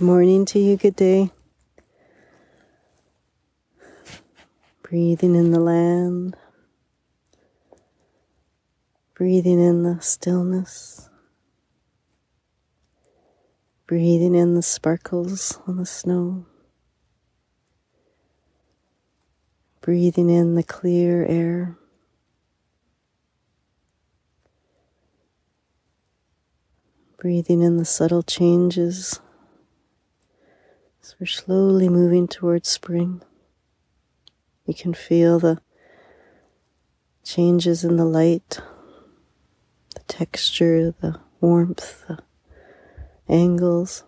Morning to you, good day. Breathing in the land, breathing in the stillness, breathing in the sparkles on the snow, breathing in the clear air. Breathing in the subtle changes we're slowly moving towards spring. You can feel the changes in the light, the texture, the warmth, the angles.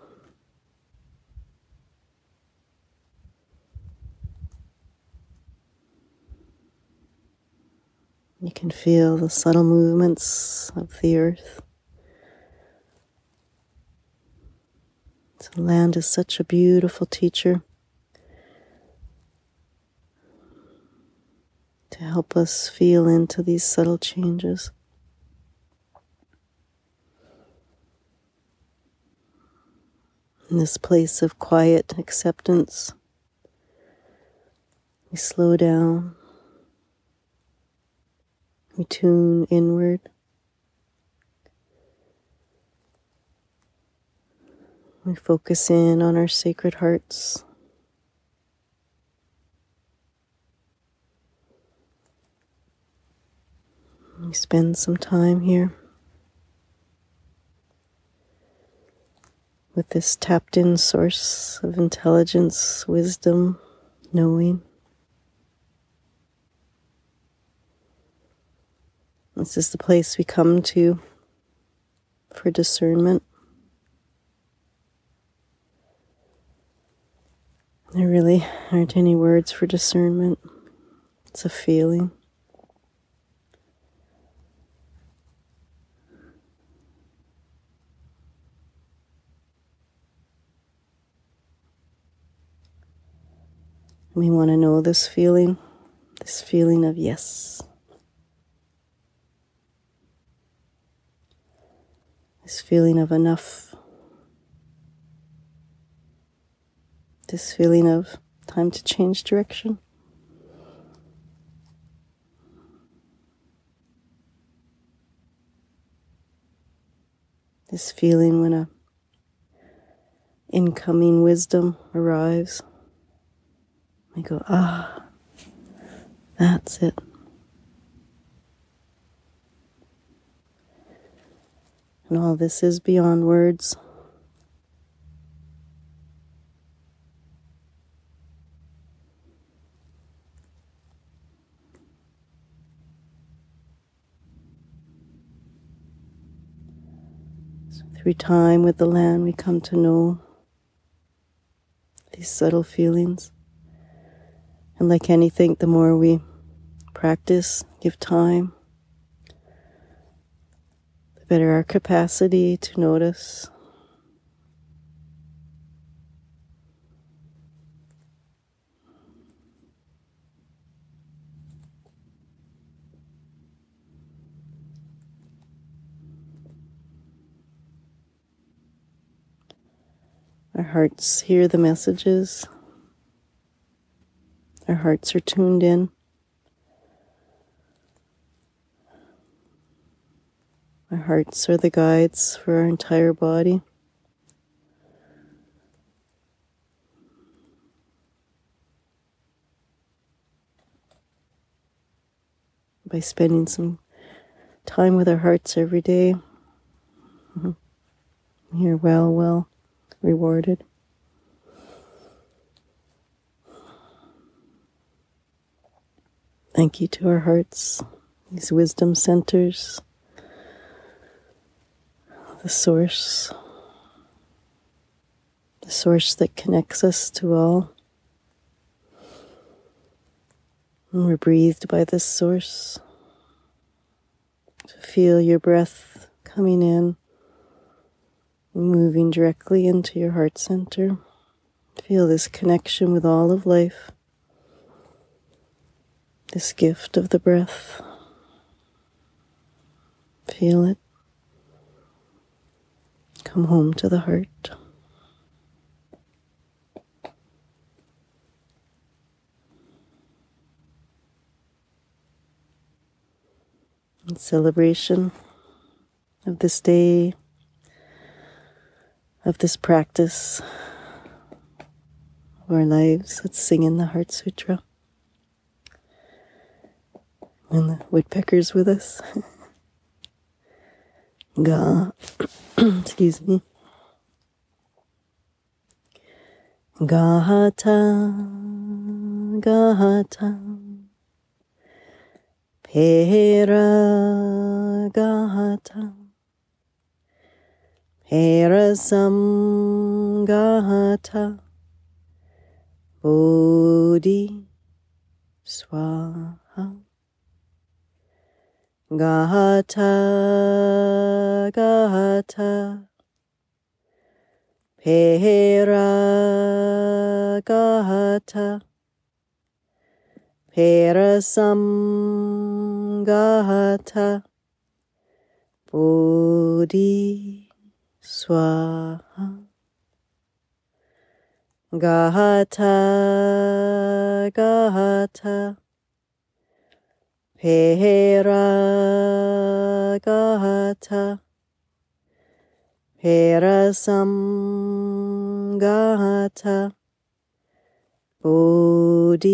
You can feel the subtle movements of the earth. The land is such a beautiful teacher to help us feel into these subtle changes. In this place of quiet acceptance, we slow down, we tune inward. We focus in on our sacred hearts. We spend some time here with this tapped in source of intelligence, wisdom, knowing. This is the place we come to for discernment. There really aren't any words for discernment. It's a feeling. We want to know this feeling, this feeling of yes. This feeling of enough. This feeling of time to change direction. This feeling when a incoming wisdom arrives. I go, ah, that's it. And all this is beyond words. Through time with the land, we come to know these subtle feelings. And like anything, the more we practice, give time, the better our capacity to notice Our hearts hear the messages. Our hearts are tuned in. Our hearts are the guides for our entire body. By spending some time with our hearts every day, mm-hmm. we are well, well rewarded. Thank you to our hearts, these wisdom centers, the source, the source that connects us to all. And we're breathed by this source. To feel your breath coming in moving directly into your heart center. Feel this connection with all of life, this gift of the breath. Feel it. Come home to the heart. In celebration of this day, of this practice of our lives. Let's sing in the Heart Sutra. And the woodpeckers with us. Ga, excuse me. Gahata, Gahata. Peragahata Parasamgahata Bodhi Swaha Gahata Gahata Peragahata Parasamgahata Bodhi Swaha Gahata Gahata Peragahata Parasamgahata Bodhi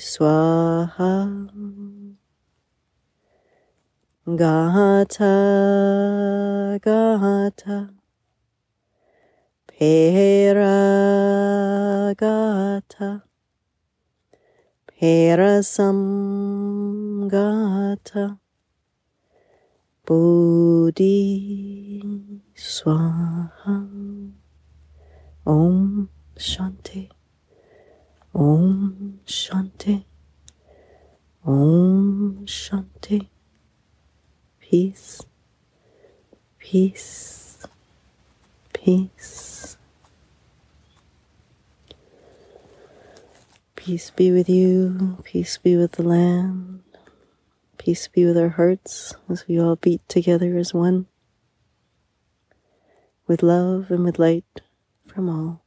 Swaha Gata Gata Peragata Parasamgata Bodhi Swaha. Om Shanti. Om Shanti. Om Shanti. Peace. Peace. Peace. Peace be with you. Peace be with the land. Peace be with our hearts as we all beat together as one. With love and with light from all.